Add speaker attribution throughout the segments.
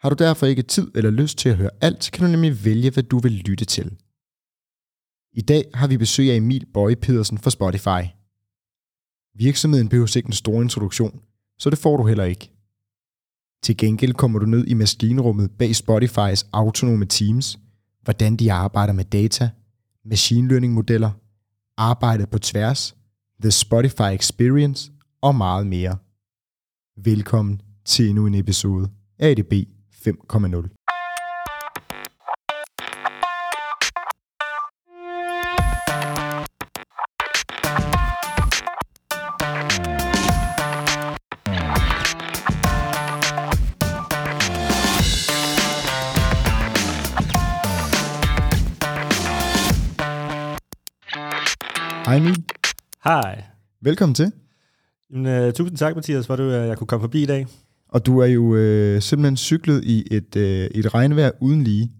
Speaker 1: Har du derfor ikke tid eller lyst til at høre alt, kan du nemlig vælge, hvad du vil lytte til. I dag har vi besøg af Emil Bøje Pedersen fra Spotify. Virksomheden behøver ikke en stor introduktion, så det får du heller ikke. Til gengæld kommer du ned i maskinrummet bag Spotifys autonome teams, hvordan de arbejder med data, machine learning modeller, arbejdet på tværs, The Spotify Experience og meget mere. Velkommen til endnu en episode af ADB 5.0. Hej Emil.
Speaker 2: Hej.
Speaker 1: Velkommen til.
Speaker 2: Jamen, uh, tusind tak, Mathias, for at uh, jeg kunne komme forbi i dag.
Speaker 1: Og du er jo øh, simpelthen cyklet i et, øh, et regnvejr uden lige.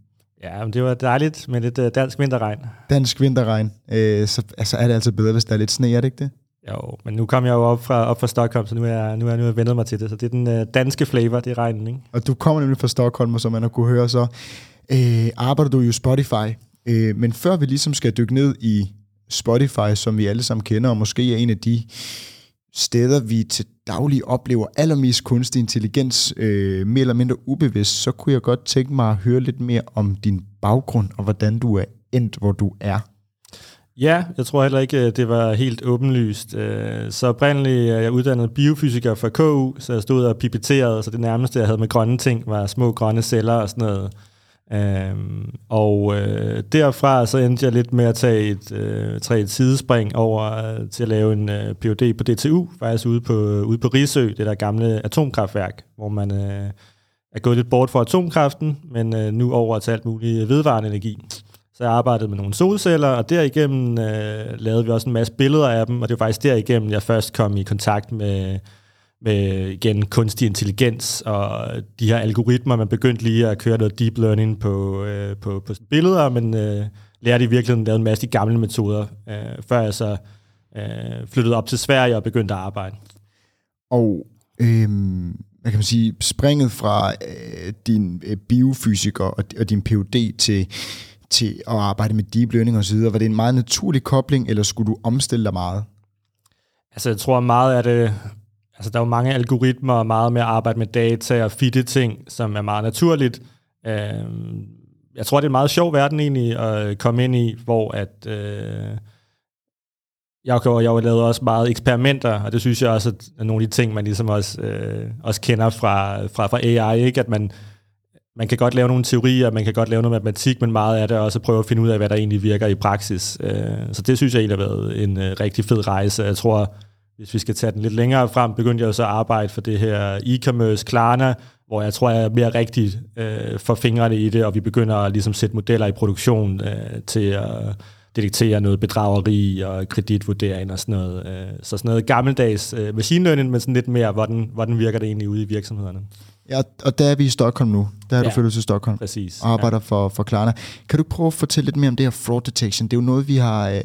Speaker 2: Ja, men det var dejligt med lidt uh, dansk vinterregn.
Speaker 1: Dansk vinterregn. Øh, så altså, er det altså bedre, hvis der er lidt sne, er det ikke det?
Speaker 2: Jo, men nu kom jeg jo op fra, op fra Stockholm, så nu er nu er nu er jeg vendet mig til det. Så det er den uh, danske flavor, det er regnen, ikke?
Speaker 1: Og du kommer nemlig fra Stockholm, og som man har kunne høre, så øh, arbejder du jo Spotify. Øh, men før vi ligesom skal dykke ned i Spotify, som vi alle sammen kender, og måske er en af de steder, vi til daglige oplever allermest kunstig intelligens, øh, mere eller mindre ubevidst, så kunne jeg godt tænke mig at høre lidt mere om din baggrund, og hvordan du er endt, hvor du er.
Speaker 2: Ja, jeg tror heller ikke, øh, det var helt åbenlyst. Øh, så oprindeligt øh, er jeg uddannet biofysiker fra KU, så jeg stod og pipeterede, så det nærmeste, jeg havde med grønne ting, var små grønne celler og sådan noget. Øhm, og øh, derfra så endte jeg lidt med at tage et, øh, tage et sidespring over øh, til at lave en øh, PhD på DTU, faktisk ude på, ude på Risø, det der gamle atomkraftværk, hvor man øh, er gået lidt bort fra atomkraften, men øh, nu over til alt muligt vedvarende energi. Så jeg arbejdede med nogle solceller, og derigennem øh, lavede vi også en masse billeder af dem, og det var faktisk derigennem, jeg først kom i kontakt med med igen kunstig intelligens og de her algoritmer. Man begyndte lige at køre noget deep learning på, øh, på, på billeder, men øh, lærte i virkeligheden lave en masse de gamle metoder, øh, før jeg så øh, flyttede op til Sverige og begyndte at arbejde.
Speaker 1: Og øhm, hvad kan man sige, springet fra øh, din øh, biofysiker og, og din PhD til, til at arbejde med deep learning osv., var det en meget naturlig kobling, eller skulle du omstille dig meget?
Speaker 2: Altså, jeg tror meget af det Altså, der er jo mange algoritmer og meget med at arbejde med data og fitte ting, som er meget naturligt. Øh, jeg tror, det er en meget sjov verden egentlig at komme ind i, hvor at... Øh, jeg, jeg, jeg lavet også meget eksperimenter, og det synes jeg også er nogle af de ting, man ligesom også, øh, også kender fra, fra, fra AI, ikke? at man, man kan godt lave nogle teorier, man kan godt lave noget matematik, men meget af det er også at prøve at finde ud af, hvad der egentlig virker i praksis. Øh, så det synes jeg egentlig har været en øh, rigtig fed rejse. Jeg tror, hvis vi skal tage den lidt længere frem, begyndte jeg så at arbejde for det her e-commerce Klarna, hvor jeg tror, jeg er mere rigtig øh, for fingrene i det, og vi begynder at ligesom sætte modeller i produktion øh, til at detektere noget bedrageri og kreditvurdering og sådan noget. Øh, så sådan noget gammeldags øh, machine learning, men sådan lidt mere, hvordan, hvordan virker det egentlig ude i virksomhederne.
Speaker 1: Ja, og der er vi i Stockholm nu. Der er ja, du flyttet til Stockholm.
Speaker 2: Præcis.
Speaker 1: Og arbejder ja. for, for Klarna. Kan du prøve at fortælle lidt mere om det her fraud detection? Det er jo noget, vi har, øh,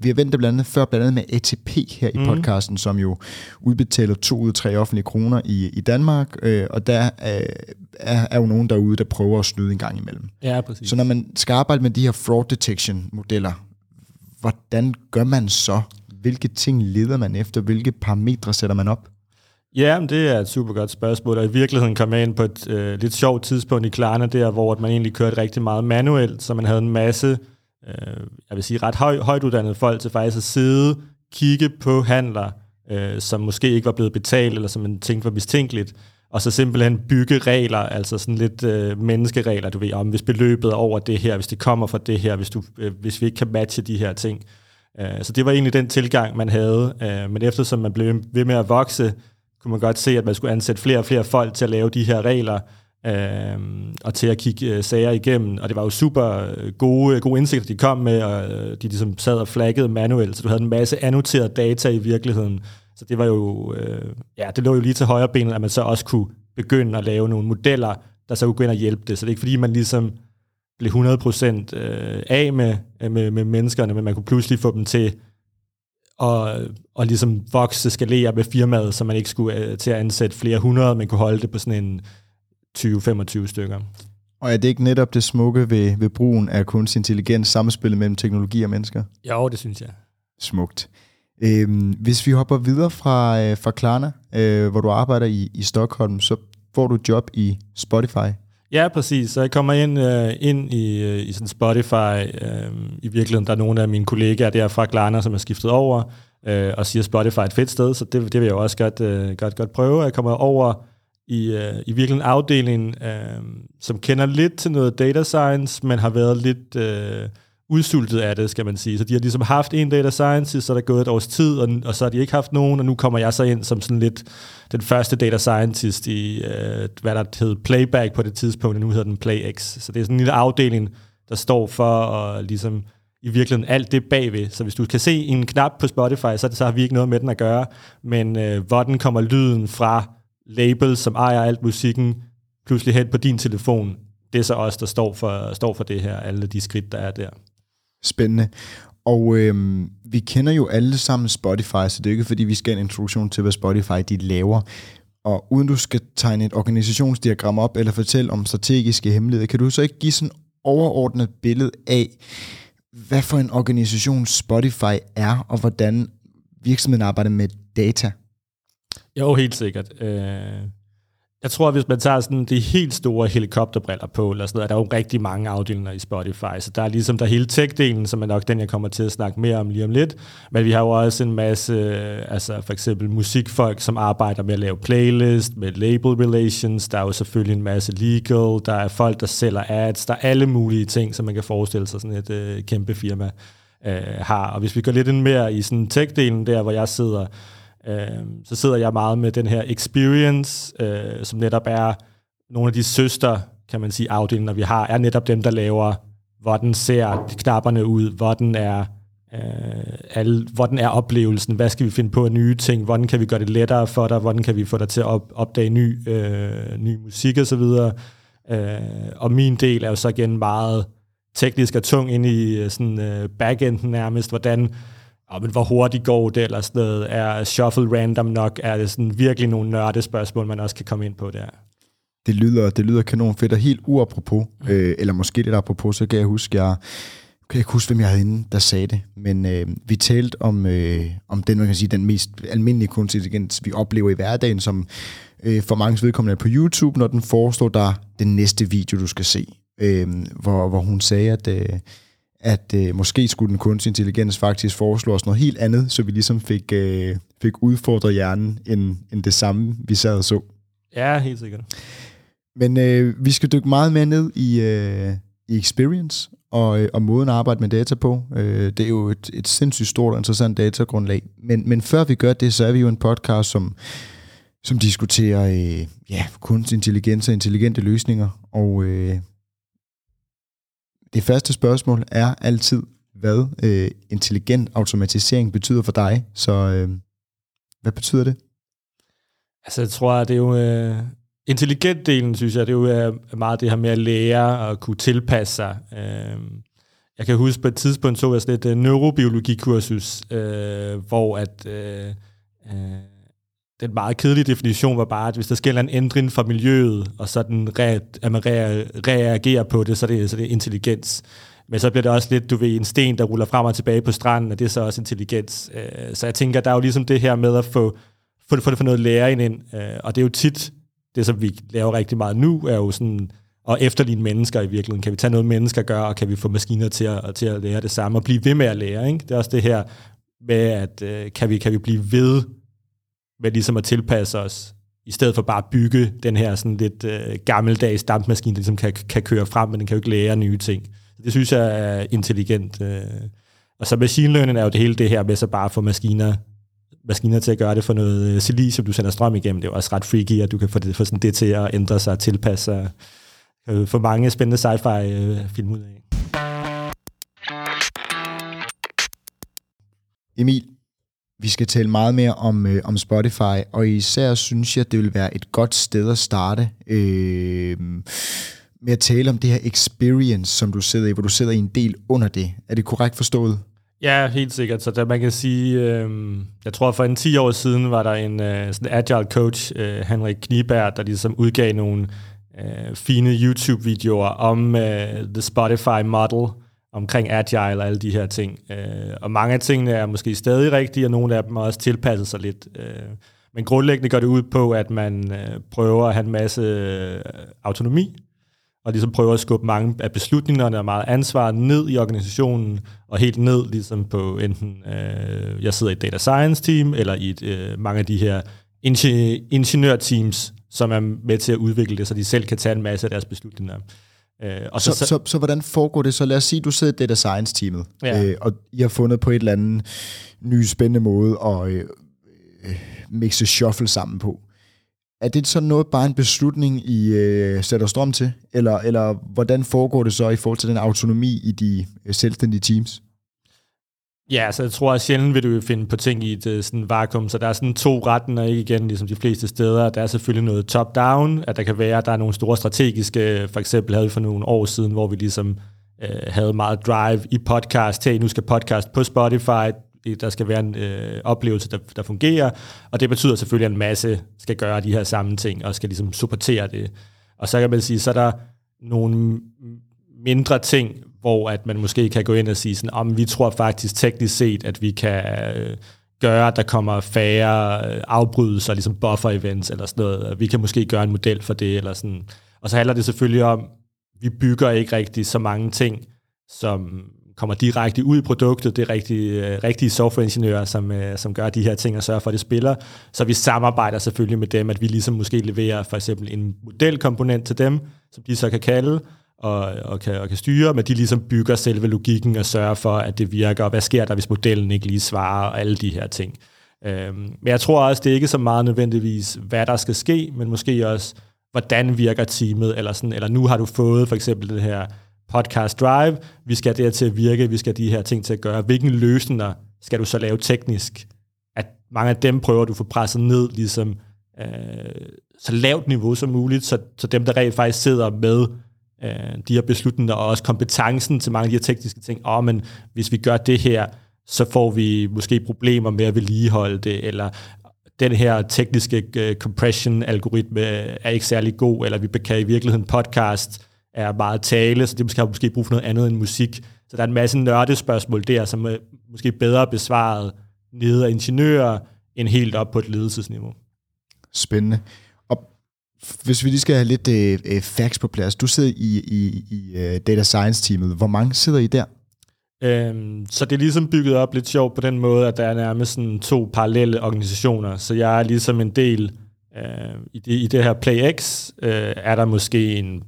Speaker 1: vi har ventet blandt andet før, blandt andet med ATP her mm. i mhm. podcasten, som jo udbetaler to ud af tre offentlige kroner i, i Danmark. Øh, og der øh, er, er jo nogen derude, der prøver at snyde en gang imellem.
Speaker 2: Ja, præcis.
Speaker 1: Så når man skal arbejde med de her fraud detection modeller, hvordan gør man så? Hvilke ting leder man efter? Hvilke parametre sætter man op?
Speaker 2: Ja, men det er et super godt spørgsmål, og i virkeligheden kom jeg ind på et øh, lidt sjovt tidspunkt i Klarna, der hvor man egentlig kørte rigtig meget manuelt, så man havde en masse, øh, jeg vil sige ret høj, højt uddannede folk til faktisk at sidde, kigge på handler, øh, som måske ikke var blevet betalt, eller som man tænkte var mistænkeligt, og så simpelthen bygge regler, altså sådan lidt øh, menneskeregler, du ved, om hvis beløbet er over det her, hvis det kommer fra det her, hvis, du, øh, hvis vi ikke kan matche de her ting. Øh, så det var egentlig den tilgang, man havde, øh, men eftersom man blev ved med at vokse, kunne man godt se, at man skulle ansætte flere og flere folk til at lave de her regler, øh, og til at kigge øh, sager igennem, og det var jo super øh, gode, øh, gode indsigter, de kom med, og øh, de ligesom sad og flaggede manuelt, så du havde en masse annoteret data i virkeligheden, så det var jo, øh, ja, det lå jo lige til højre benet, at man så også kunne begynde at lave nogle modeller, der så kunne gå ind og hjælpe det, så det er ikke fordi, man ligesom blev 100% øh, af med, med, med menneskerne, men man kunne pludselig få dem til og, og ligesom vokse, skalere med firmaet, så man ikke skulle uh, til at ansætte flere hundrede, men kunne holde det på sådan en 20-25 stykker.
Speaker 1: Og er det ikke netop det smukke ved, ved brugen af kunstig intelligens, samspillet mellem teknologi og mennesker?
Speaker 2: Jo, det synes jeg.
Speaker 1: Smukt. Øhm, hvis vi hopper videre fra, øh, fra Klarna, øh, hvor du arbejder i, i Stockholm, så får du job i Spotify.
Speaker 2: Ja, præcis. Så jeg kommer ind, øh, ind i, øh, i sådan Spotify. Øh, I virkeligheden, der er nogle af mine kollegaer der fra Klarna, som er skiftet over, øh, og siger, at Spotify er et fedt sted, så det, det vil jeg også godt, øh, godt, godt prøve. Jeg kommer over i, øh, i virkeligheden afdelingen, øh, som kender lidt til noget data science, men har været lidt... Øh, udsultet af det, skal man sige. Så de har ligesom haft en data scientist, så er der gået et års tid, og, og så har de ikke haft nogen, og nu kommer jeg så ind som sådan lidt den første data scientist i, øh, hvad der hed Playback på det tidspunkt, og nu hedder den PlayX. Så det er sådan en lille afdeling, der står for at ligesom i virkeligheden alt det bagved. Så hvis du kan se en knap på Spotify, så, så har vi ikke noget med den at gøre, men øh, hvordan kommer lyden fra labels, som ejer alt musikken, pludselig hen på din telefon, det er så os, der står for, står for det her, alle de skridt, der er der.
Speaker 1: Spændende. Og øhm, vi kender jo alle sammen Spotify, så det er ikke fordi, vi skal have en introduktion til, hvad Spotify de laver. Og uden du skal tegne et organisationsdiagram op eller fortælle om strategiske hemmeligheder, kan du så ikke give sådan overordnet billede af, hvad for en organisation Spotify er, og hvordan virksomheden arbejder med data?
Speaker 2: Jo, helt sikkert. Øh, jeg tror, hvis man tager sådan de helt store helikopterbriller på, eller sådan noget, er der jo rigtig mange afdelinger i Spotify. Så der er ligesom der hele tech-delen, som er nok den, jeg kommer til at snakke mere om lige om lidt. Men vi har jo også en masse, øh, altså for eksempel musikfolk, som arbejder med at lave playlist, med label relations. Der er jo selvfølgelig en masse legal. Der er folk, der sælger ads. Der er alle mulige ting, som man kan forestille sig sådan et øh, kæmpe firma øh, har. Og hvis vi går lidt ind mere i sådan tech-delen der, hvor jeg sidder, øh, så sidder jeg meget med den her experience, øh, som netop er nogle af de søster, kan man sige, afdelinger, vi har, er netop dem, der laver, hvordan ser knapperne ud, hvordan er, øh, alle, hvordan er oplevelsen, hvad skal vi finde på af nye ting, hvordan kan vi gøre det lettere for dig, hvordan kan vi få dig til at op, opdage ny, øh, ny musik og så videre. Øh, og min del er jo så igen meget teknisk og tung ind i øh, sådan, øh, backenden nærmest, hvordan oh, men hvor hurtigt går det, eller sådan noget, er shuffle random nok, er det sådan virkelig nogle nørde spørgsmål, man også kan komme ind på der.
Speaker 1: Det lyder, det lyder kanon fedt, og helt uapropos, mm. øh, eller måske lidt apropos, så kan jeg huske, jeg kan ikke huske, hvem jeg havde inde, der sagde det, men øh, vi talte om, øh, om den, man kan sige, den mest almindelige kunstig intelligens, vi oplever i hverdagen, som øh, for mange vedkommende på YouTube, når den foreslår dig den næste video, du skal se, øh, hvor, hvor hun sagde, at øh, at øh, måske skulle den kunstig intelligens faktisk foreslå os noget helt andet, så vi ligesom fik, øh, fik udfordret hjernen end, end det samme, vi sad og så.
Speaker 2: Ja, helt sikkert.
Speaker 1: Men øh, vi skal dykke meget mere ned i, øh, i experience og, øh, og måden at arbejde med data på. Øh, det er jo et, et sindssygt stort og interessant datagrundlag. Men, men før vi gør det, så er vi jo en podcast, som, som diskuterer øh, ja, kunstig intelligens og intelligente løsninger. Og øh, det første spørgsmål er altid, hvad øh, intelligent automatisering betyder for dig. Så øh, hvad betyder det?
Speaker 2: Altså, jeg tror, at det er jo... Øh, intelligent-delen, synes jeg, det er jo er øh, meget det her med at lære og kunne tilpasse sig. Øh, jeg kan huske på et tidspunkt, så jeg sådan et øh, neurobiologikursus, øh, hvor at... Øh, øh, den meget kedelige definition var bare, at hvis der sker en ændring fra miljøet, og så den re- at man re- reagerer på det, så er det, så det er intelligens. Men så bliver det også lidt, du ved, en sten, der ruller frem og tilbage på stranden, og det er så også intelligens. Øh, så jeg tænker, der er jo ligesom det her med at få, få, det, få, det, få noget læring ind, øh, og det er jo tit, det som vi laver rigtig meget nu, er jo sådan at efterligne mennesker i virkeligheden. Kan vi tage noget, mennesker gør, og kan vi få maskiner til at, til at lære det samme, og blive ved med at lære. Ikke? Det er også det her med, at øh, kan, vi, kan vi blive ved med ligesom at tilpasse os, i stedet for bare at bygge den her sådan lidt øh, gammeldags dampmaskine, der ligesom kan, kan køre frem, men den kan jo ikke lære nye ting. Det synes jeg er intelligent. Øh. Og så machine learning er jo det hele det her med så bare at få maskiner maskiner til at gøre det for noget øh, silicium, du sender strøm igennem. Det er også ret freaky, at du kan få det, få sådan det til at ændre sig og tilpasse sig. Øh, få mange spændende sci-fi-film øh, ud af.
Speaker 1: Emil, vi skal tale meget mere om, øh, om Spotify, og især synes jeg, det vil være et godt sted at starte øh, med at tale om det her experience, som du sidder i, hvor du sidder i en del under det. Er det korrekt forstået?
Speaker 2: Ja, helt sikkert. Så der, man kan sige, øh, jeg tror for en 10 år siden var der en øh, sådan agile coach, øh, Henrik Kniberg, der ligesom udgav nogle øh, fine YouTube-videoer om øh, The Spotify Model, omkring agile og alle de her ting. Øh, og mange af tingene er måske stadig rigtige, og nogle af dem har også tilpasset sig lidt. Øh, men grundlæggende går det ud på, at man øh, prøver at have en masse øh, autonomi, og ligesom prøver at skubbe mange af beslutningerne og meget ansvar ned i organisationen, og helt ned ligesom på enten, øh, jeg sidder i et data science team, eller i et, øh, mange af de her ingeniørteams, som er med til at udvikle det, så de selv kan tage en masse af deres beslutninger.
Speaker 1: Øh, og så, så, så, så hvordan foregår det? Så lad os sige, du sidder i data science-teamet, ja. øh, og I har fundet på et eller andet ny spændende måde at øh, øh, mixe shuffle sammen på. Er det så noget bare en beslutning, I øh, sætter strøm til? Eller, eller hvordan foregår det så i forhold til den autonomi i de øh, selvstændige teams?
Speaker 2: Ja, altså jeg tror, at sjældent vil du finde på ting i et øh, sådan vakuum, så der er sådan to retninger ikke igen, ligesom de fleste steder. Der er selvfølgelig noget top-down, at der kan være, at der er nogle store strategiske, øh, for eksempel havde vi for nogle år siden, hvor vi ligesom øh, havde meget drive i podcast. Hey, nu skal podcast på Spotify, der skal være en øh, oplevelse, der, der fungerer, og det betyder selvfølgelig, at en masse skal gøre de her samme ting, og skal ligesom supportere det. Og så kan man sige, så er der nogle mindre ting, hvor at man måske kan gå ind og sige sådan, ah, om vi tror faktisk teknisk set, at vi kan øh, gøre, at der kommer færre øh, afbrydelser, ligesom buffer events eller sådan noget. Vi kan måske gøre en model for det, eller sådan. Og så handler det selvfølgelig om, vi bygger ikke rigtig så mange ting, som kommer direkte ud i produktet. Det er rigtige, øh, rigtige softwareingeniører, som, øh, som gør de her ting og sørger for, at det spiller. Så vi samarbejder selvfølgelig med dem, at vi ligesom måske leverer for eksempel en modelkomponent til dem, som de så kan kalde, og, og, kan, og kan styre, men de ligesom bygger selve logikken og sørger for, at det virker, og hvad sker der, hvis modellen ikke lige svarer, og alle de her ting. Øhm, men jeg tror også, det er ikke så meget nødvendigvis, hvad der skal ske, men måske også, hvordan virker teamet, eller, sådan, eller nu har du fået for eksempel det her podcast drive, vi skal have det her til at virke, vi skal have de her ting til at gøre. hvilken løsninger skal du så lave teknisk? At mange af dem prøver du at få presset ned, ligesom øh, så lavt niveau som muligt, så, så dem, der rent faktisk sidder med øh, de her beslutninger, og også kompetencen til mange af de her tekniske ting. Åh, oh, men hvis vi gør det her, så får vi måske problemer med at vedligeholde det, eller den her tekniske uh, compression-algoritme er ikke særlig god, eller vi kan i virkeligheden podcast er meget tale, så det måske har måske brug for noget andet end musik. Så der er en masse nørdespørgsmål der, som er måske bedre besvaret nede af ingeniører, end helt op på et ledelsesniveau.
Speaker 1: Spændende hvis vi lige skal have lidt øh, øh, facts på plads. Du sidder i, i, i øh, data science-teamet. Hvor mange sidder I der?
Speaker 2: Øhm, så det er ligesom bygget op lidt sjovt på den måde, at der er nærmest sådan to parallelle organisationer. Så jeg er ligesom en del øh, i, det, i det her PlayX, øh, er der måske en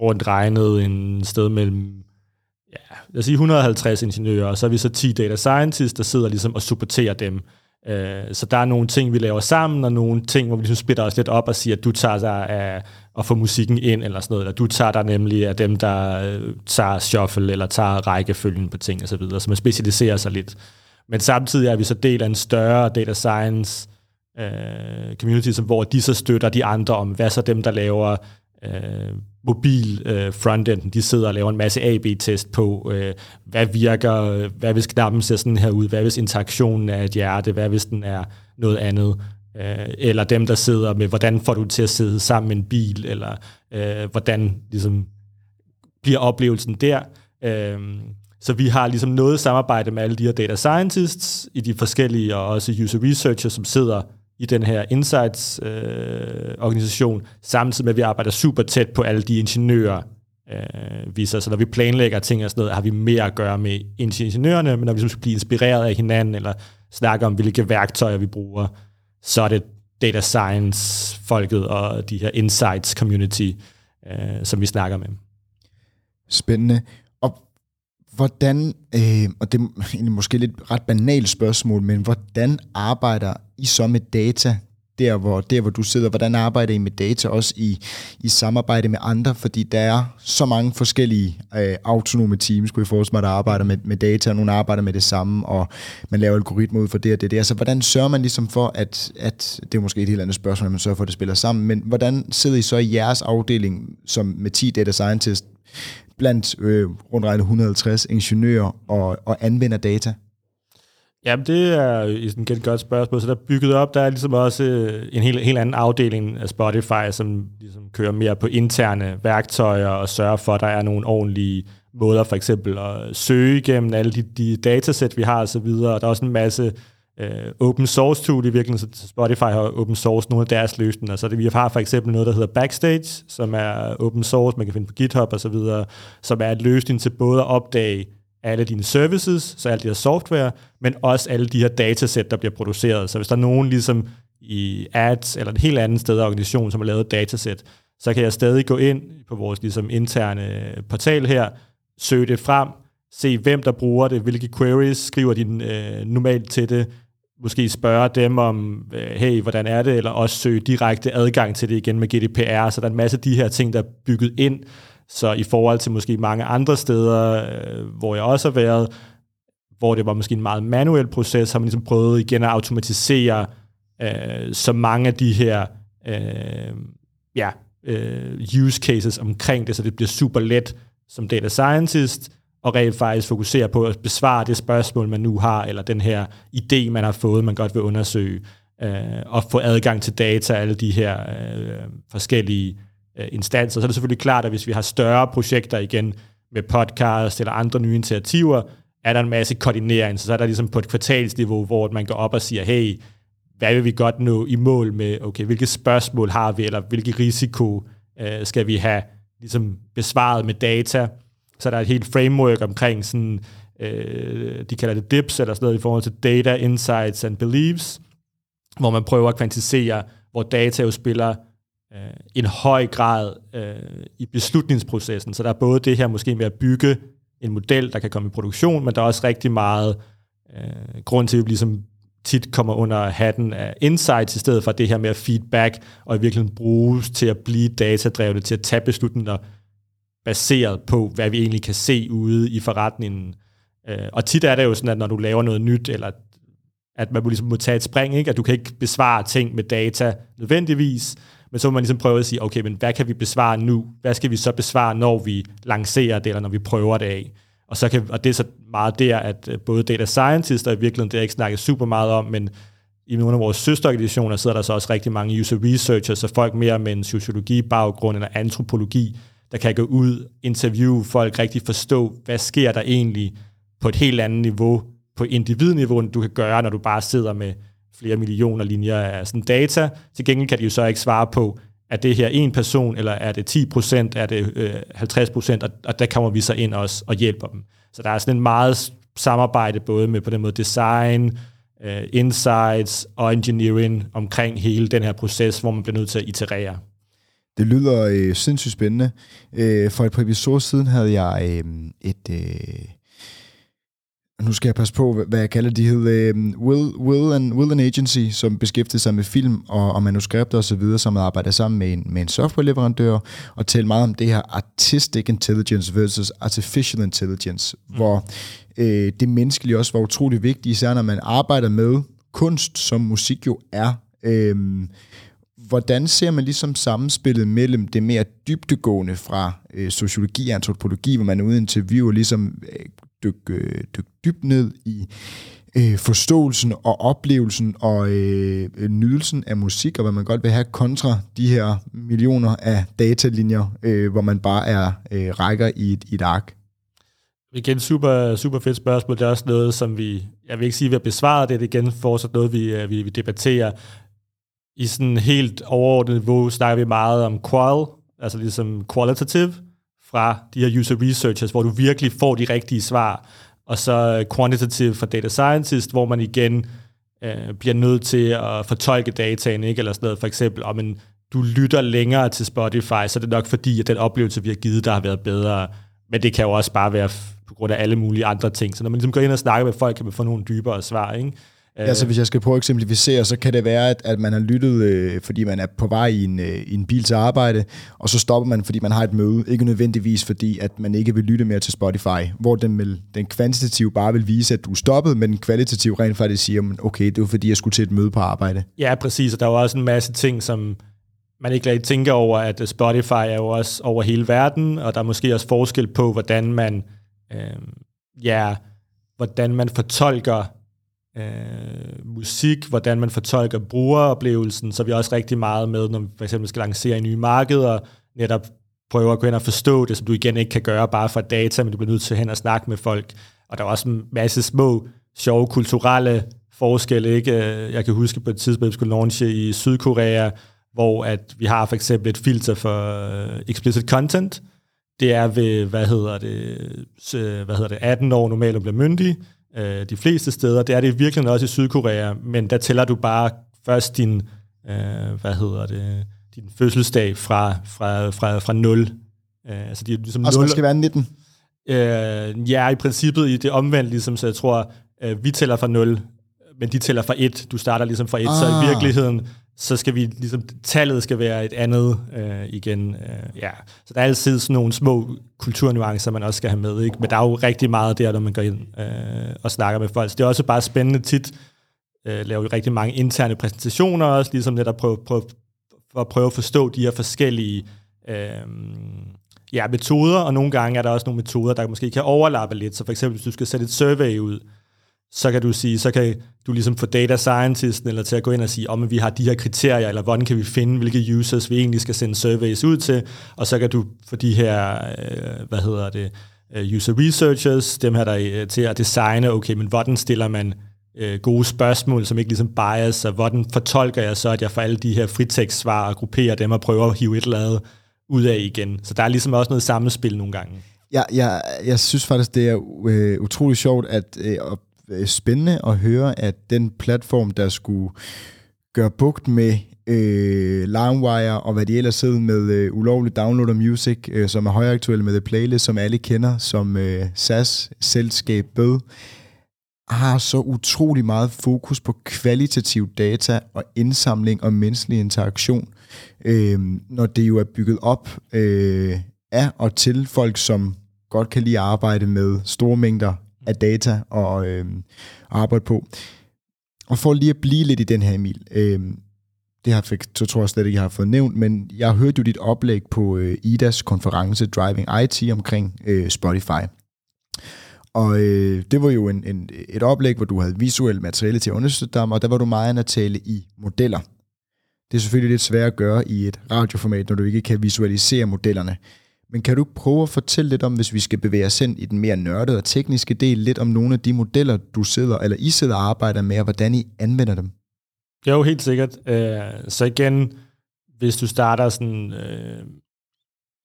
Speaker 2: rundt regnet en sted mellem ja, lad os sige 150 ingeniører, og så er vi så 10 data scientists, der sidder ligesom og supporterer dem. Øh, så der er nogle ting, vi laver sammen, og nogle ting, hvor vi ligesom splitter os lidt op og siger, at du tager dig af at få musikken ind, eller sådan noget, eller du tager dig nemlig af dem, der øh, tager shuffle, eller tager rækkefølgen på ting, og så videre, så man specialiserer sig lidt. Men samtidig er vi så del af en større data science øh, community, som, hvor de så støtter de andre om, hvad så dem, der laver øh, mobil øh, frontenden, de sidder og laver en masse AB-test på, øh, hvad virker, øh, hvad hvis knappen ser sådan her ud, hvad hvis interaktionen er et hjerte, hvad hvis den er noget andet, øh, eller dem, der sidder med, hvordan får du til at sidde sammen med en bil, eller øh, hvordan ligesom, bliver oplevelsen der. Øh, så vi har ligesom noget samarbejde med alle de her data scientists i de forskellige, og også user researchers, som sidder i den her insights-organisation, øh, samtidig med, at vi arbejder super tæt på alle de ingeniører, øh, viser. Så når vi planlægger ting og sådan noget, har vi mere at gøre med ingeniørerne, men når vi skal blive inspireret af hinanden, eller snakke om, hvilke værktøjer vi bruger, så er det data science-folket og de her insights-community, øh, som vi snakker med.
Speaker 1: Spændende. Hvordan, øh, og det er måske lidt ret banalt spørgsmål, men hvordan arbejder I så med data der hvor, der, hvor du sidder? Hvordan arbejder I med data også i, i samarbejde med andre? Fordi der er så mange forskellige øh, autonome teams, kunne jeg forestille mig, der arbejder med, med data, og nogle arbejder med det samme, og man laver algoritmer ud for det og det der. Så hvordan sørger man ligesom for, at, at det er måske et helt andet spørgsmål, at man sørger for, at det spiller sammen, men hvordan sidder I så i jeres afdeling som med 10 data scientists blandt øh, rundt regnet 150 ingeniører og, og anvender data?
Speaker 2: Jamen, det er et, et godt spørgsmål. Så der er bygget op, der er ligesom også øh, en helt, helt anden afdeling af Spotify, som ligesom kører mere på interne værktøjer og sørger for, at der er nogle ordentlige måder, for eksempel at søge igennem alle de, de datasæt, vi har osv. Og der er også en masse øh, open source tool i virkeligheden, så Spotify har open source nogle af deres løsninger. Så det, vi har for eksempel noget, der hedder Backstage, som er open source, man kan finde på GitHub og så videre, som er et løsning til både at opdage alle dine services, så alt det her software, men også alle de her datasæt, der bliver produceret. Så hvis der er nogen ligesom i ads eller et helt andet sted af organisationen, som har lavet et datasæt, så kan jeg stadig gå ind på vores ligesom, interne portal her, søge det frem, se hvem der bruger det, hvilke queries skriver de øh, normalt til det, måske spørge dem om, øh, hey, hvordan er det, eller også søge direkte adgang til det igen med GDPR, så der er en masse af de her ting, der er bygget ind, så i forhold til måske mange andre steder, øh, hvor jeg også har været, hvor det var måske en meget manuel proces, har man ligesom prøvet igen at automatisere øh, så mange af de her øh, ja, øh, use cases omkring det, så det bliver super let som data scientist, og rent faktisk fokusere på at besvare det spørgsmål, man nu har, eller den her idé, man har fået, man godt vil undersøge, øh, og få adgang til data, alle de her øh, forskellige øh, instanser. Så er det selvfølgelig klart, at hvis vi har større projekter igen med podcast eller andre nye initiativer, er der en masse koordinering. Så, så er der ligesom på et kvartalsniveau, hvor man går op og siger, hey, hvad vil vi godt nå i mål med? Okay, hvilke spørgsmål har vi, eller hvilke risiko øh, skal vi have ligesom besvaret med data? Så der er et helt framework omkring sådan, øh, de kalder det DIPS, eller sådan noget i forhold til Data, Insights and Beliefs, hvor man prøver at kvantificere, hvor data jo spiller øh, en høj grad øh, i beslutningsprocessen. Så der er både det her måske med at bygge en model, der kan komme i produktion, men der er også rigtig meget øh, grund til, at vi ligesom tit kommer under hatten af insights, i stedet for det her med at feedback, og i virkeligheden bruges til at blive datadrevne, til at tage beslutninger baseret på, hvad vi egentlig kan se ude i forretningen. Øh, og tit er det jo sådan, at når du laver noget nyt, eller at man ligesom må tage et spring, ikke? at du kan ikke besvare ting med data nødvendigvis, men så må man ligesom prøve at sige, okay, men hvad kan vi besvare nu? Hvad skal vi så besvare, når vi lancerer det, eller når vi prøver det af? Og, så kan, og det er så meget der, at øh, både data scientists, og i virkeligheden, det har jeg ikke snakket super meget om, men i nogle af vores søsterorganisationer sidder der så også rigtig mange user researchers, så folk mere med en sociologi-baggrund eller antropologi, der kan gå ud, interviewe folk, rigtig forstå, hvad sker der egentlig på et helt andet niveau, på individniveau, end du kan gøre, når du bare sidder med flere millioner linjer af sådan data. Til gengæld kan de jo så ikke svare på, er det her en person, eller er det 10 procent, er det øh, 50 procent, og, og der kommer vi så ind også og hjælper dem. Så der er sådan en meget samarbejde både med på den måde design, øh, insights og engineering omkring hele den her proces, hvor man bliver nødt til at iterere.
Speaker 1: Det lyder øh, sindssygt spændende. Øh, for et par episoder siden havde jeg øh, et... Øh nu skal jeg passe på, hvad jeg kalder de hed, uh, Will, Will, and, Will and Agency, som beskæftigede sig med film og, og manuskripter osv., som arbejder sammen med en, med en softwareleverandør, og tale meget om det her artistic intelligence versus artificial intelligence, mm. hvor uh, det menneskelige også var utrolig vigtigt, især når man arbejder med kunst, som musik jo er. Uh, hvordan ser man ligesom sammenspillet mellem det mere dybtegående fra øh, sociologi og antropologi, hvor man er ude interviewer ligesom øh, dykke, øh, dyk dybt ned i øh, forståelsen og oplevelsen og øh, øh, nydelsen af musik, og hvad man godt vil have kontra de her millioner af datalinjer, øh, hvor man bare er øh, rækker i et, i et ark?
Speaker 2: Igen, super, super fedt spørgsmål. Det er også noget, som vi, jeg vil ikke sige, at vi har besvaret det, det er igen fortsat noget, vi, øh, vi, vi debatterer. I sådan helt overordnet niveau snakker vi meget om qual, altså ligesom qualitative, fra de her user researchers, hvor du virkelig får de rigtige svar, og så quantitative fra data scientist, hvor man igen øh, bliver nødt til at fortolke dataen, ikke? eller sådan noget, for eksempel, om en, du lytter længere til Spotify, så er det nok fordi, at den oplevelse, vi har givet dig, har været bedre, men det kan jo også bare være, på grund af alle mulige andre ting. Så når man ligesom går ind og snakker med folk, kan man få nogle dybere svar, ikke?
Speaker 1: Ja, så hvis jeg skal prøve at eksemplificere, så kan det være, at, at man har lyttet, øh, fordi man er på vej i en, øh, i en bil til arbejde, og så stopper man, fordi man har et møde. Ikke nødvendigvis, fordi at man ikke vil lytte mere til Spotify, hvor den, vil, den kvantitative bare vil vise, at du er stoppet, men den kvalitative rent faktisk siger, okay, det var fordi, jeg skulle til et møde på arbejde.
Speaker 2: Ja, præcis, og der er jo også en masse ting, som man ikke rigtig tænker over, at Spotify er jo også over hele verden, og der er måske også forskel på, hvordan man, øh, ja, hvordan man fortolker øh, musik, hvordan man fortolker brugeroplevelsen, så er vi også rigtig meget med, når vi for eksempel skal lancere i nye markeder, netop prøve at gå ind og forstå det, som du igen ikke kan gøre bare for data, men du bliver nødt til hen og snakke med folk. Og der er også en masse små, sjove kulturelle forskelle. Ikke? Øh, jeg kan huske på et tidspunkt, vi skulle launche i Sydkorea, hvor at vi har for eksempel et filter for øh, explicit content. Det er ved, hvad hedder det, øh, hvad hedder det 18 år normalt at blive myndig, øh, de fleste steder. Det er det virkelig også i Sydkorea, men der tæller du bare først din, øh, hvad hedder det, din fødselsdag fra, fra, fra, fra 0.
Speaker 1: Øh, altså, de er ligesom altså 0. skal være 19?
Speaker 2: Øh, ja, i princippet i det omvendt, ligesom, så jeg tror, øh, vi tæller fra 0, men de tæller fra 1. Du starter ligesom fra 1, ah. så i ah. virkeligheden, så skal vi ligesom, tallet skal være et andet øh, igen. Øh, ja. Så der er altid sådan nogle små kulturnuancer, man også skal have med. Ikke? Men der er jo rigtig meget der, når man går ind øh, og snakker med folk. Så det er også bare spændende tit, øh, laver jo rigtig mange interne præsentationer også, ligesom netop prøve, prøve, for at prøve at forstå de her forskellige øh, ja, metoder, og nogle gange er der også nogle metoder, der måske kan overlappe lidt. Så for eksempel, hvis du skal sætte et survey ud, så kan du sige, så kan du ligesom få data scientisten eller til at gå ind og sige, om oh, vi har de her kriterier, eller hvordan kan vi finde, hvilke users vi egentlig skal sende surveys ud til, og så kan du få de her, øh, hvad hedder det, øh, user researchers, dem her der er til at designe, okay, men hvordan stiller man øh, gode spørgsmål, som ikke ligesom bias, og hvordan fortolker jeg så, at jeg får alle de her fritekstsvar og grupperer dem og prøver at hive et eller andet ud af igen. Så der er ligesom også noget sammenspil nogle gange.
Speaker 1: Ja, jeg, jeg synes faktisk, det er øh, utrolig sjovt at, øh, Øh, Øh, spændende at høre, at den platform, der skulle gøre bugt med øh, LimeWire og hvad de ellers sidder med øh, ulovlig download af music, øh, som er højaktuelle med The Playlist, som alle kender, som øh, SAS-selskab bød, har så utrolig meget fokus på kvalitativ data og indsamling og menneskelig interaktion, øh, når det jo er bygget op øh, af og til folk, som godt kan lide at arbejde med store mængder af data og øh, arbejde på. Og for lige at blive lidt i den her, Emil, øh, det har fik, så tror jeg slet ikke, jeg har fået nævnt, men jeg hørte jo dit oplæg på øh, IDAs konference Driving IT omkring øh, Spotify. Og øh, det var jo en, en, et oplæg, hvor du havde visuelt materiale til at understøtte dem, og der var du meget at tale i modeller. Det er selvfølgelig lidt svært at gøre i et radioformat, når du ikke kan visualisere modellerne. Men kan du prøve at fortælle lidt om, hvis vi skal bevæge os ind i den mere nørdede og tekniske del, lidt om nogle af de modeller, du sidder, eller I sidder og arbejder med, og hvordan I anvender dem?
Speaker 2: Jo, helt sikkert. Øh, så igen, hvis du starter sådan øh,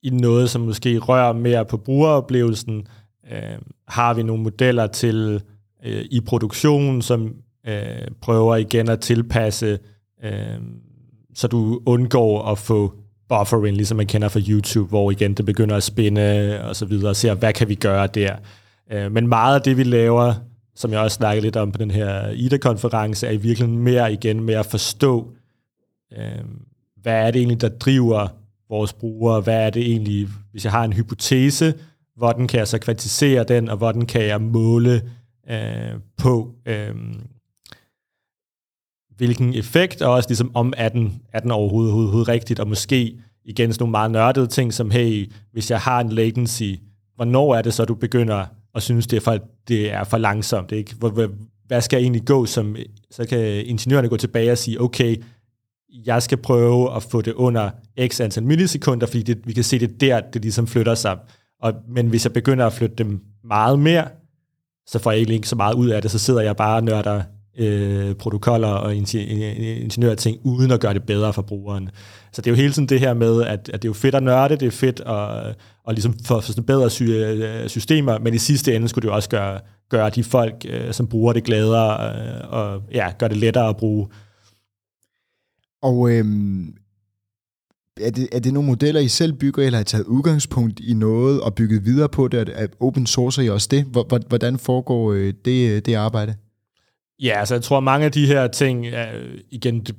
Speaker 2: i noget, som måske rører mere på brugeroplevelsen, øh, har vi nogle modeller til øh, i produktionen, som øh, prøver igen at tilpasse, øh, så du undgår at få buffering, ligesom man kender fra YouTube, hvor igen det begynder at spinde og så videre, og ser, hvad kan vi gøre der. Øh, men meget af det, vi laver, som jeg også snakkede lidt om på den her IDA-konference, er i virkeligheden mere igen med at forstå, øh, hvad er det egentlig, der driver vores brugere, hvad er det egentlig, hvis jeg har en hypotese, hvordan kan jeg så kvantificere den, og hvordan kan jeg måle øh, på, øh, hvilken effekt, og også ligesom om er den, er den overhovedet, overhovedet rigtigt, og måske igen sådan nogle meget nørdede ting, som hey, hvis jeg har en latency, hvornår er det så, du begynder at synes, det er for, det er for langsomt? Ikke? Hvad skal jeg egentlig gå som, så kan ingeniørerne gå tilbage og sige, okay, jeg skal prøve at få det under x antal millisekunder, fordi det, vi kan se, det der, det ligesom flytter sig. Og, men hvis jeg begynder at flytte dem meget mere, så får jeg egentlig ikke så meget ud af det, så sidder jeg bare og nørder øh, protokoller og øh, ingeniørting, uden at gøre det bedre for brugeren. Så det er jo hele tiden det her med, at, at det er jo fedt at nørde, det er fedt at, at ligesom få bedre sy- øh, systemer, men i sidste ende skulle det jo også gøre, gøre de folk, øh, som bruger det gladere, øh, og ja, gøre det lettere at bruge.
Speaker 1: Og øhm, er, det, er det nogle modeller, I selv bygger, eller har I taget udgangspunkt i noget og bygget videre på det? Er open source I også det? Hvordan foregår øh, det, det arbejde?
Speaker 2: Ja, altså jeg tror, mange af de her ting, igen, det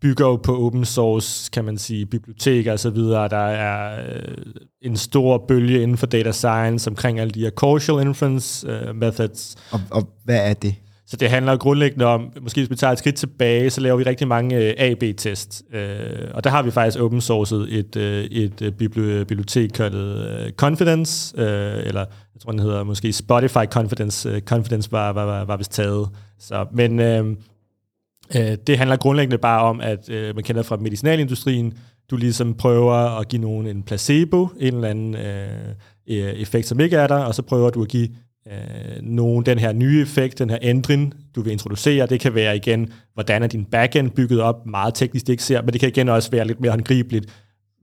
Speaker 2: bygger jo på open source, kan man sige, biblioteker og så videre. Der er øh, en stor bølge inden for data science omkring alle de her causal inference uh, methods.
Speaker 1: Og, og hvad er det?
Speaker 2: Så det handler grundlæggende om, måske hvis vi tager et skridt tilbage, så laver vi rigtig mange AB-tests. Uh, og der har vi faktisk open sourced et, et bibliotek kaldet Confidence, eller jeg tror, den hedder måske Spotify Confidence. Confidence var, var, var, var vist taget. Så, men øh, Øh, det handler grundlæggende bare om, at øh, man kender fra medicinalindustrien, du ligesom prøver at give nogen en placebo, en eller anden øh, øh, effekt, som ikke er der, og så prøver du at give øh, nogen den her nye effekt, den her ændring, du vil introducere. Det kan være igen, hvordan er din backend bygget op, meget teknisk det ikke ser, men det kan igen også være lidt mere håndgribeligt,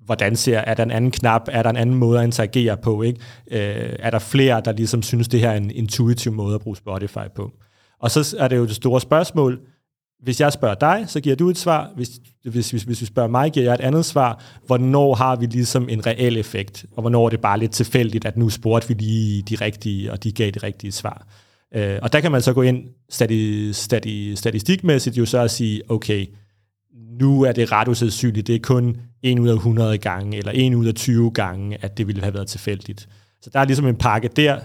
Speaker 2: hvordan ser, er der en anden knap, er der en anden måde at interagere på, ikke? Øh, er der flere, der ligesom synes, det her er en intuitiv måde at bruge Spotify på. Og så er det jo det store spørgsmål, hvis jeg spørger dig, så giver du et svar. Hvis, hvis, hvis, hvis vi spørger mig, giver jeg et andet svar. Hvornår har vi ligesom en reel effekt? Og hvornår er det bare lidt tilfældigt, at nu spurgte vi lige de rigtige, og de gav det rigtige svar. Øh, og der kan man så gå ind stati, stati, statistikmæssigt jo så at sige, okay, nu er det ret usandsynligt, det er kun 1 ud af 100 gange, eller 1 ud af 20 gange, at det ville have været tilfældigt. Så der er ligesom en pakke der,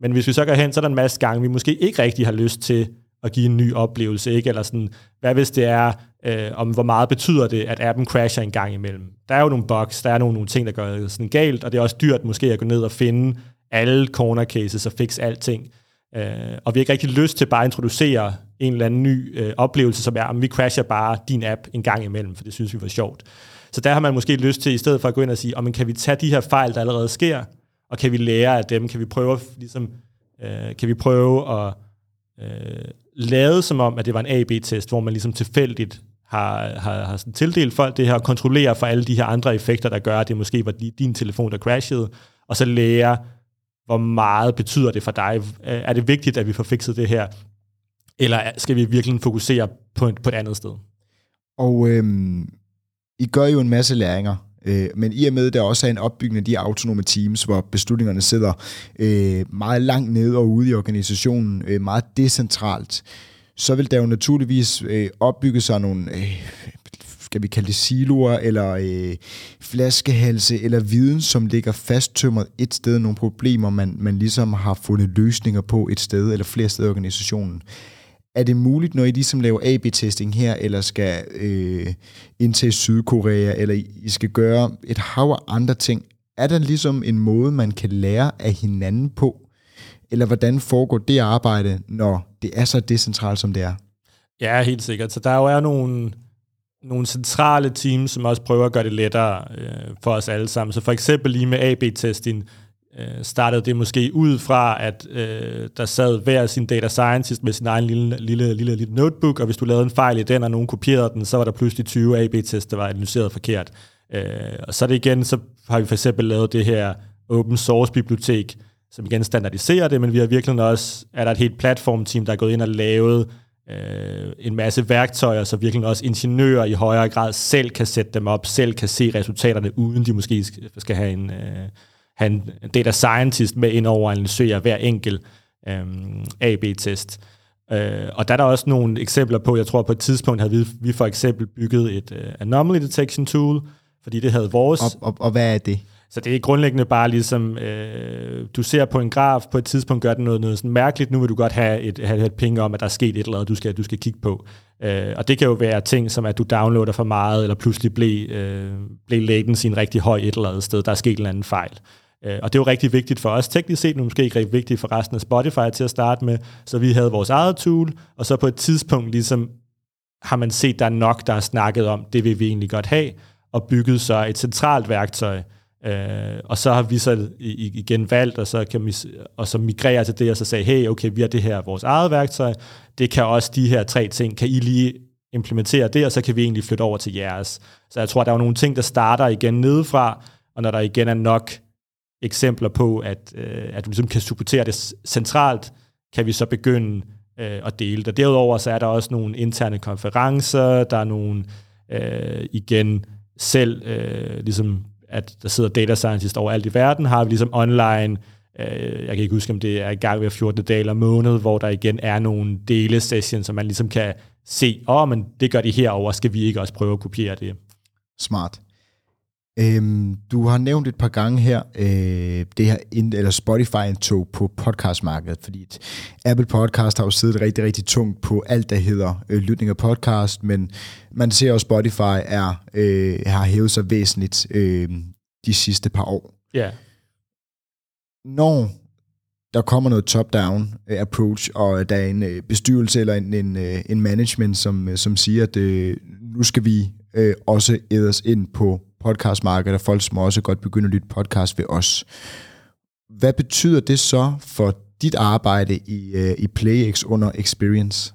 Speaker 2: men hvis vi så går hen, så er der en masse gange, vi måske ikke rigtig har lyst til at give en ny oplevelse, ikke? Eller sådan, hvad hvis det er, øh, om hvor meget betyder det, at appen crasher en gang imellem. Der er jo nogle bugs, der er nogle, nogle ting, der gør det sådan galt, og det er også dyrt måske at gå ned og finde alle corner cases og fikse alting. Øh, og vi har ikke rigtig lyst til bare at introducere en eller anden ny øh, oplevelse, som er, om vi crasher bare din app en gang imellem, for det synes vi var sjovt. Så der har man måske lyst til, i stedet for at gå ind og sige, om kan vi tage de her fejl, der allerede sker, og kan vi lære af dem, kan vi prøve, ligesom, øh, kan vi prøve at øh, lade som om, at det var en AB-test, hvor man ligesom tilfældigt har, har, har sådan tildelt folk det her, og kontrollerer for alle de her andre effekter, der gør, at det måske var din telefon, der crashede, og så lære, hvor meget betyder det for dig? Er det vigtigt, at vi får fikset det her? Eller skal vi virkelig fokusere på, et, på et andet sted?
Speaker 1: Og øhm, I gør jo en masse læringer Øh, men i og med, at der også er en opbygning af de autonome teams, hvor beslutningerne sidder øh, meget langt nede og ude i organisationen, øh, meget decentralt, så vil der jo naturligvis øh, opbygge sig nogle, øh, skal vi kalde det siloer, eller øh, flaskehalse, eller viden, som ligger fasttømret et sted, nogle problemer, man, man ligesom har fundet løsninger på et sted, eller flere steder i organisationen. Er det muligt, når I ligesom laver AB-testing her, eller skal øh, ind til Sydkorea, eller I skal gøre et hav af andre ting, er der ligesom en måde, man kan lære af hinanden på? Eller hvordan foregår det arbejde, når det er så decentralt, som det er?
Speaker 2: Ja, helt sikkert. Så der jo er nogle, nogle centrale teams, som også prøver at gøre det lettere øh, for os alle sammen. Så for eksempel lige med AB-testing, øh, startede det måske ud fra, at øh, der sad hver sin data scientist med sin egen lille, lille, lille, lille notebook, og hvis du lavede en fejl i den, og nogen kopierede den, så var der pludselig 20 AB-tests, der var analyseret forkert. Øh, og så er det igen, så har vi for eksempel lavet det her open source bibliotek, som igen standardiserer det, men vi har virkelig også, er der et helt platformteam, der er gået ind og lavet øh, en masse værktøjer, så virkelig også ingeniører i højere grad selv kan sætte dem op, selv kan se resultaterne, uden de måske skal have en, øh, have en data scientist med ind over at analysere hver enkelt øhm, AB-test. Øh, og der er der også nogle eksempler på, jeg tror på et tidspunkt havde vi, vi for eksempel bygget et uh, anomaly detection tool, fordi det havde vores...
Speaker 1: Og, og, og hvad er det?
Speaker 2: Så det er grundlæggende bare ligesom, øh, du ser på en graf, på et tidspunkt gør den noget, noget sådan mærkeligt, nu vil du godt have et, have et ping om, at der er sket et eller andet, du skal, du skal kigge på. Øh, og det kan jo være ting, som at du downloader for meget, eller pludselig blev, øh, blev latency en rigtig høj et eller andet sted, der er sket en eller anden fejl. Øh, og det er jo rigtig vigtigt for os. Teknisk set, nu måske ikke rigtig vigtigt for resten af Spotify til at starte med, så vi havde vores eget tool, og så på et tidspunkt ligesom har man set, der er nok, der er snakket om, det vil vi egentlig godt have, og bygget så et centralt værktøj, Øh, og så har vi så igen valgt, og så, kan vi, og så migrere til det, og så sagde, hey, okay, vi har det her vores eget værktøj, det kan også de her tre ting, kan I lige implementere det, og så kan vi egentlig flytte over til jeres. Så jeg tror, der er nogle ting, der starter igen nedefra, og når der igen er nok eksempler på, at, øh, at du ligesom kan supportere det centralt, kan vi så begynde øh, at dele det. Derudover så er der også nogle interne konferencer, der er nogle, øh, igen, selv, øh, ligesom at der sidder data scientist overalt i verden, har vi ligesom online, øh, jeg kan ikke huske, om det er i gang ved 14. dag eller måned, hvor der igen er nogle dele sessions, som man ligesom kan se, åh, oh, men det gør de herover, skal vi ikke også prøve at kopiere det?
Speaker 1: Smart. Øhm, du har nævnt et par gange her, øh, det her eller Spotify-indtog på podcastmarkedet, fordi et Apple Podcast har jo siddet rigtig, rigtig tungt på alt, der hedder øh, lytning af podcast, men man ser også, Spotify er, øh, har hævet sig væsentligt øh, de sidste par år.
Speaker 2: Ja. Yeah.
Speaker 1: Når der kommer noget top-down øh, approach, og der er en øh, bestyrelse eller en, en, øh, en management, som, som siger, at øh, nu skal vi øh, også ædes ind på podcastmarkedet, og folk må også godt begynde at lytte podcast ved os. Hvad betyder det så for dit arbejde i, øh, i PlayX under Experience?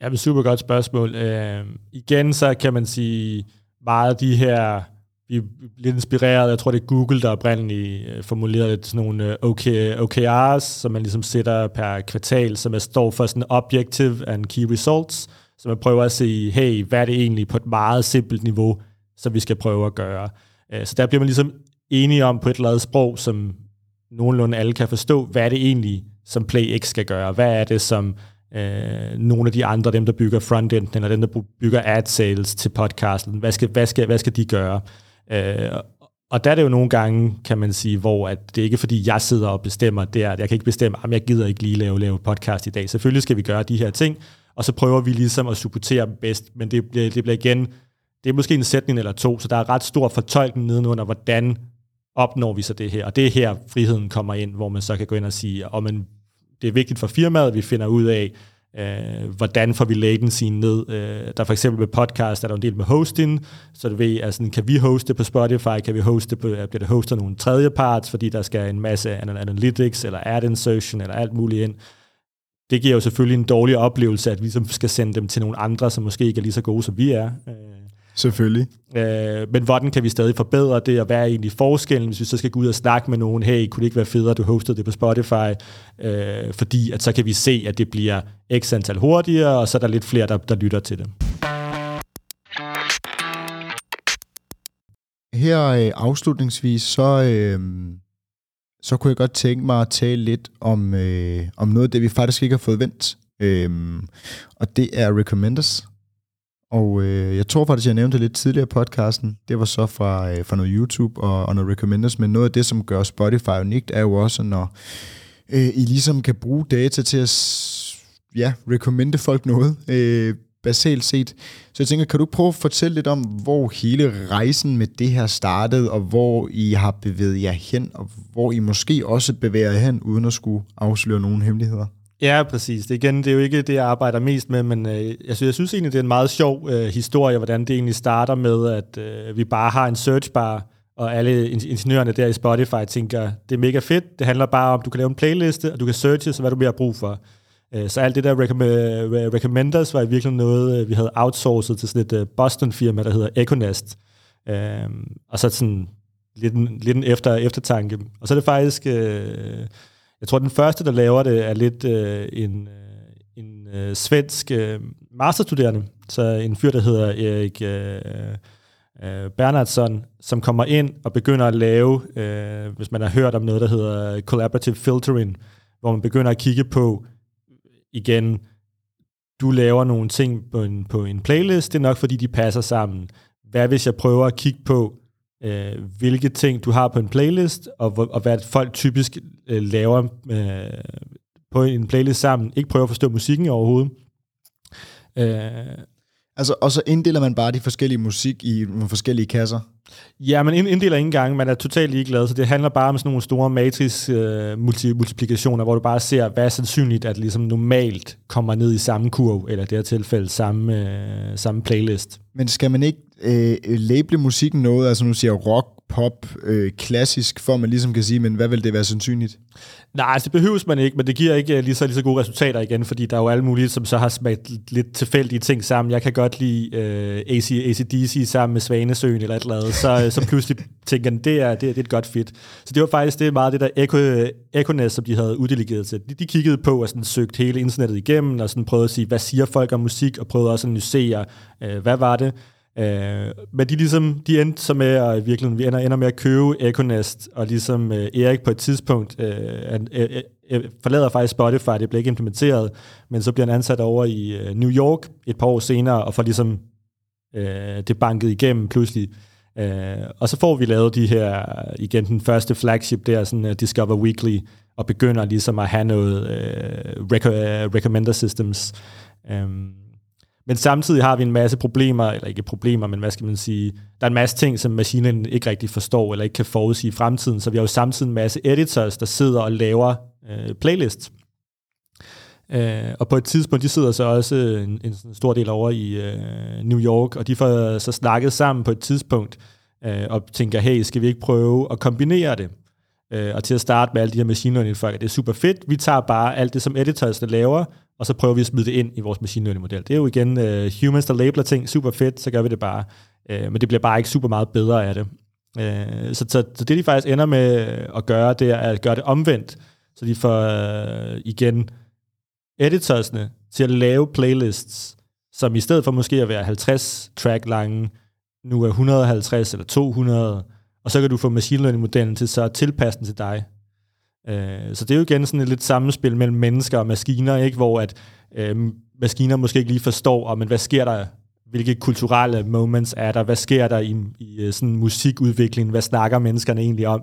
Speaker 2: Ja, det er et super godt spørgsmål. Øh, igen, så kan man sige, meget af de her, vi er lidt inspireret, jeg tror det er Google, der oprindeligt øh, formulerede sådan nogle øh, OKRs, som man ligesom sætter per kvartal, som er står for sådan objective and key results, så man prøver at se, hey, hvad er det egentlig på et meget simpelt niveau, som vi skal prøve at gøre. Øh, så der bliver man ligesom enige om på et eller andet sprog, som nogenlunde alle kan forstå, hvad er det egentlig, som PlayX skal gøre? Hvad er det, som øh, nogle af de andre, dem der bygger frontenden, eller dem der bygger ad sales til podcasten, hvad skal, hvad skal, hvad skal de gøre? Øh, og der er det jo nogle gange, kan man sige, hvor at det ikke er fordi, jeg sidder og bestemmer, det at jeg kan ikke bestemme, at jeg gider ikke lige lave, lave podcast i dag. Selvfølgelig skal vi gøre de her ting, og så prøver vi ligesom at supportere dem bedst, men det bliver, det bliver igen det er måske en sætning eller to, så der er ret stor fortolkning nedenunder, hvordan opnår vi så det her. Og det er her, friheden kommer ind, hvor man så kan gå ind og sige, om man, det er vigtigt for firmaet, at vi finder ud af, øh, hvordan får vi latency ned. Øh, der for eksempel med podcast, er der en del med hosting, så du ved, altså, kan vi hoste på Spotify, kan vi hoste på, øh, bliver det hostet nogle tredjeparts, fordi der skal en masse analytics, eller ad insertion, eller alt muligt ind. Det giver jo selvfølgelig en dårlig oplevelse, at vi som skal sende dem til nogle andre, som måske ikke er lige så gode, som vi er. Øh,
Speaker 1: Selvfølgelig.
Speaker 2: Øh, men hvordan kan vi stadig forbedre det, og hvad er egentlig forskellen, hvis vi så skal gå ud og snakke med nogen, hey, kunne det ikke være federe, at du hostede det på Spotify, øh, fordi at så kan vi se, at det bliver x antal hurtigere, og så er der lidt flere, der, der lytter til det.
Speaker 1: Her øh, afslutningsvis, så, øh, så kunne jeg godt tænke mig at tale lidt om, øh, om noget af det, vi faktisk ikke har fået vendt. Øh, og det er recommenders. Og øh, jeg tror faktisk, jeg nævnte det lidt tidligere i podcasten. Det var så fra, øh, fra noget YouTube og, og noget recommenders. Men noget af det, som gør Spotify unikt, er jo også, når øh, I ligesom kan bruge data til at ja, recommende folk noget, øh, basalt set. Så jeg tænker, kan du prøve at fortælle lidt om, hvor hele rejsen med det her startede, og hvor I har bevæget jer hen, og hvor I måske også bevæger jer hen, uden at skulle afsløre nogen hemmeligheder?
Speaker 2: Ja, præcis. Det, igen, det er jo ikke det, jeg arbejder mest med, men øh, jeg, synes, jeg synes egentlig, det er en meget sjov øh, historie, hvordan det egentlig starter med, at øh, vi bare har en searchbar, og alle ingeniørerne der i Spotify tænker, det er mega fedt, det handler bare om, du kan lave en playliste, og du kan searche, så hvad du mere brug for. Øh, så alt det der recommenders var i virkeligheden noget, øh, vi havde outsourcet til sådan et øh, Boston-firma, der hedder Econest. Øh, og så sådan lidt en, lidt en efter, eftertanke. Og så er det faktisk... Øh, jeg tror, den første, der laver det, er lidt øh, en, øh, en øh, svensk øh, masterstuderende, så en fyr, der hedder Erik øh, øh, Bernhardsson, som kommer ind og begynder at lave, øh, hvis man har hørt om noget, der hedder collaborative filtering, hvor man begynder at kigge på, igen, du laver nogle ting på en, på en playlist, det er nok fordi, de passer sammen. Hvad hvis jeg prøver at kigge på, øh, hvilke ting du har på en playlist, og, og hvad folk typisk øh, laver øh, på en playlist sammen. Ikke prøve at forstå musikken overhovedet.
Speaker 1: Øh, altså, og så inddeler man bare de forskellige musik i nogle forskellige kasser?
Speaker 2: Ja, man inddeler ingen gang. Man er totalt ligeglad, så det handler bare om sådan nogle store matrix øh, hvor du bare ser, hvad er sandsynligt, at ligesom normalt kommer ned i samme kurv, eller i det her tilfælde samme, øh, samme playlist.
Speaker 1: Men skal man ikke øh, label musikken noget, altså nu siger rock, pop, øh, klassisk, for man ligesom kan sige, men hvad vil det være sandsynligt?
Speaker 2: Nej, altså det behøves man ikke, men det giver ikke lige så, lige så gode resultater igen, fordi der er jo alle mulige, som så har smagt lidt tilfældige ting sammen. Jeg kan godt lide øh, AC, ACDC sammen med Svanesøen eller et eller andet, så, så pludselig tænker jeg, det er, det, er, det er et godt fit. Så det var faktisk det meget det der Echo, Echonet, som de havde uddelegeret til. De, de kiggede på og sådan søgte hele internettet igennem, og sådan prøvede at sige, hvad siger folk om musik, og prøvede også at analysere, øh, hvad var det, Øh, men de ligesom, de endte så med, at virkelig, vi ender, ender med at købe Econest, og ligesom øh, Erik på et tidspunkt øh, øh, øh, øh, forlader faktisk Spotify, det bliver ikke implementeret, men så bliver han ansat over i øh, New York et par år senere, og får ligesom øh, det banket igennem pludselig. Øh, og så får vi lavet de her, igen den første flagship der, sådan uh, Discover Weekly, og begynder ligesom at have noget øh, rec- øh, recommender systems. Um, men samtidig har vi en masse problemer, eller ikke problemer, men hvad skal man sige, der er en masse ting, som maskinen ikke rigtig forstår, eller ikke kan forudsige i fremtiden, så vi har jo samtidig en masse editors, der sidder og laver øh, playlists. Øh, og på et tidspunkt, de sidder så også en, en stor del over i øh, New York, og de får så snakket sammen på et tidspunkt, øh, og tænker, hey, skal vi ikke prøve at kombinere det? Øh, og til at starte med alle de her machine learning folk, det er super fedt, vi tager bare alt det, som editorsne laver, og så prøver vi at smide det ind i vores machine learning model. Det er jo igen uh, humans, der labeler ting, super fedt, så gør vi det bare. Uh, men det bliver bare ikke super meget bedre af det. Uh, så, så, så det de faktisk ender med at gøre, det er at gøre det omvendt. Så de får uh, igen editorsne til at lave playlists, som i stedet for måske at være 50 track lange, nu er 150 eller 200, og så kan du få machine learning-modellen til så at tilpasse den til dig. Øh, så det er jo igen sådan et lidt sammenspil mellem mennesker og maskiner, ikke? hvor at øh, maskiner måske ikke lige forstår, oh, men hvad sker der, hvilke kulturelle moments er der, hvad sker der i, i øh, sådan musikudviklingen, hvad snakker menneskerne egentlig om.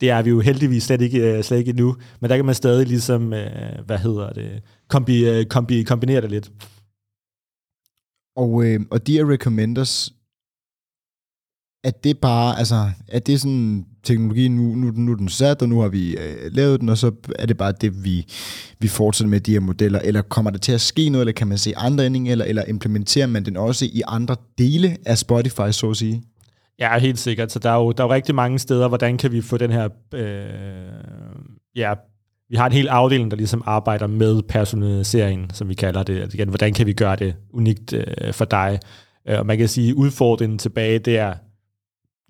Speaker 2: Det er vi jo heldigvis slet ikke, øh, slet ikke endnu, men der kan man stadig ligesom, øh, hvad hedder det, kombi, kombi, kombinere det lidt.
Speaker 1: Og, øh, og de her recommenders, at det bare, altså, at det sådan teknologi, nu, nu, nu er den sat, og nu har vi øh, lavet den, og så er det bare det, vi, vi fortsætter med de her modeller, eller kommer der til at ske noget, eller kan man se andre ændringer, eller, eller implementerer man den også i andre dele af Spotify, så at sige?
Speaker 2: Ja, helt sikkert. Så der er jo, der er jo rigtig mange steder, hvordan kan vi få den her, øh, ja, vi har en hel afdeling, der ligesom arbejder med personaliseringen, som vi kalder det. Altså igen, hvordan kan vi gøre det unikt øh, for dig? Øh, og man kan sige, udfordringen tilbage, det er,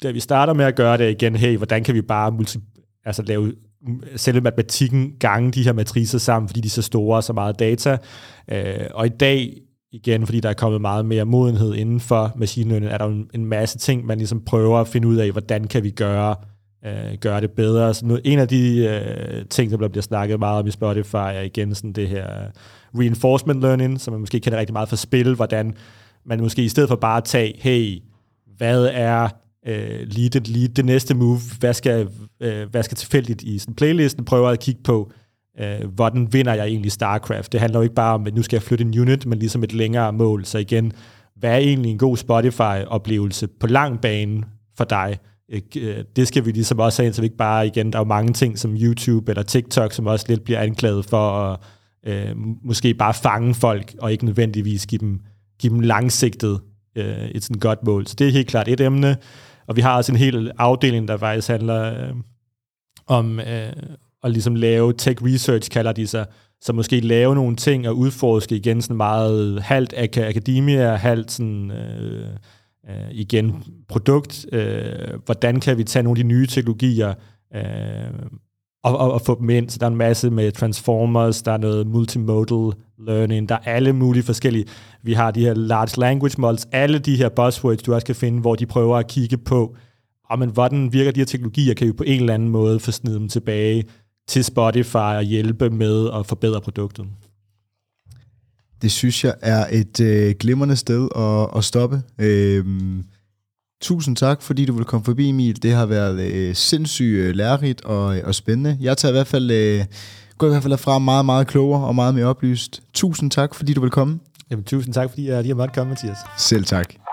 Speaker 2: da vi starter med at gøre det igen, hey, hvordan kan vi bare multi, altså lave mm, selve matematikken gange de her matricer sammen, fordi de er så store og så meget data. Øh, og i dag, igen, fordi der er kommet meget mere modenhed inden for machine learning, er der en, en masse ting, man ligesom prøver at finde ud af, hvordan kan vi gøre, øh, gøre det bedre. Så nu, en af de øh, ting, der bliver snakket meget om i Spotify, er igen sådan det her øh, reinforcement learning, som man måske kender rigtig meget fra spil, hvordan man måske i stedet for bare at tage, hey, hvad er øh, lige, det, lige det næste move, hvad skal, øh, hvad skal tilfældigt i sådan playlisten, prøver at kigge på, øh, hvordan vinder jeg egentlig StarCraft. Det handler jo ikke bare om, at nu skal jeg flytte en unit, men ligesom et længere mål. Så igen, hvad er egentlig en god Spotify-oplevelse på lang bane for dig? Øh, det skal vi ligesom også have, så vi ikke bare, igen, der er jo mange ting som YouTube eller TikTok, som også lidt bliver anklaget for at øh, måske bare fange folk, og ikke nødvendigvis give dem, give dem langsigtet øh, et sådan godt mål. Så det er helt klart et emne. Og vi har også en hel afdeling, der faktisk handler øh, om øh, at ligesom lave tech research, kalder de sig, så måske lave nogle ting og udforske igen sådan meget halvt ak- akademia, halvt sådan, øh, øh, igen produkt. Øh, hvordan kan vi tage nogle af de nye teknologier øh, og, og, og få dem ind. Så der er en masse med transformers, der er noget multimodal learning, der er alle mulige forskellige. Vi har de her large language models, alle de her buzzwords, du også kan finde, hvor de prøver at kigge på, oh, men hvordan virker de her teknologier, kan vi på en eller anden måde få snedet dem tilbage til Spotify og hjælpe med at forbedre produktet.
Speaker 1: Det synes jeg er et øh, glimrende sted at, at stoppe. Øhm, Tusind tak, fordi du vil komme forbi, Emil. Det har været øh, sindssygt øh, lærerigt og, og spændende. Jeg tager i hvert fald, øh, går i hvert fald fra meget, meget klogere og meget mere oplyst. Tusind tak, fordi du vil komme.
Speaker 2: Jamen, tusind tak, fordi jeg lige har måttet komme, Mathias.
Speaker 1: Selv tak.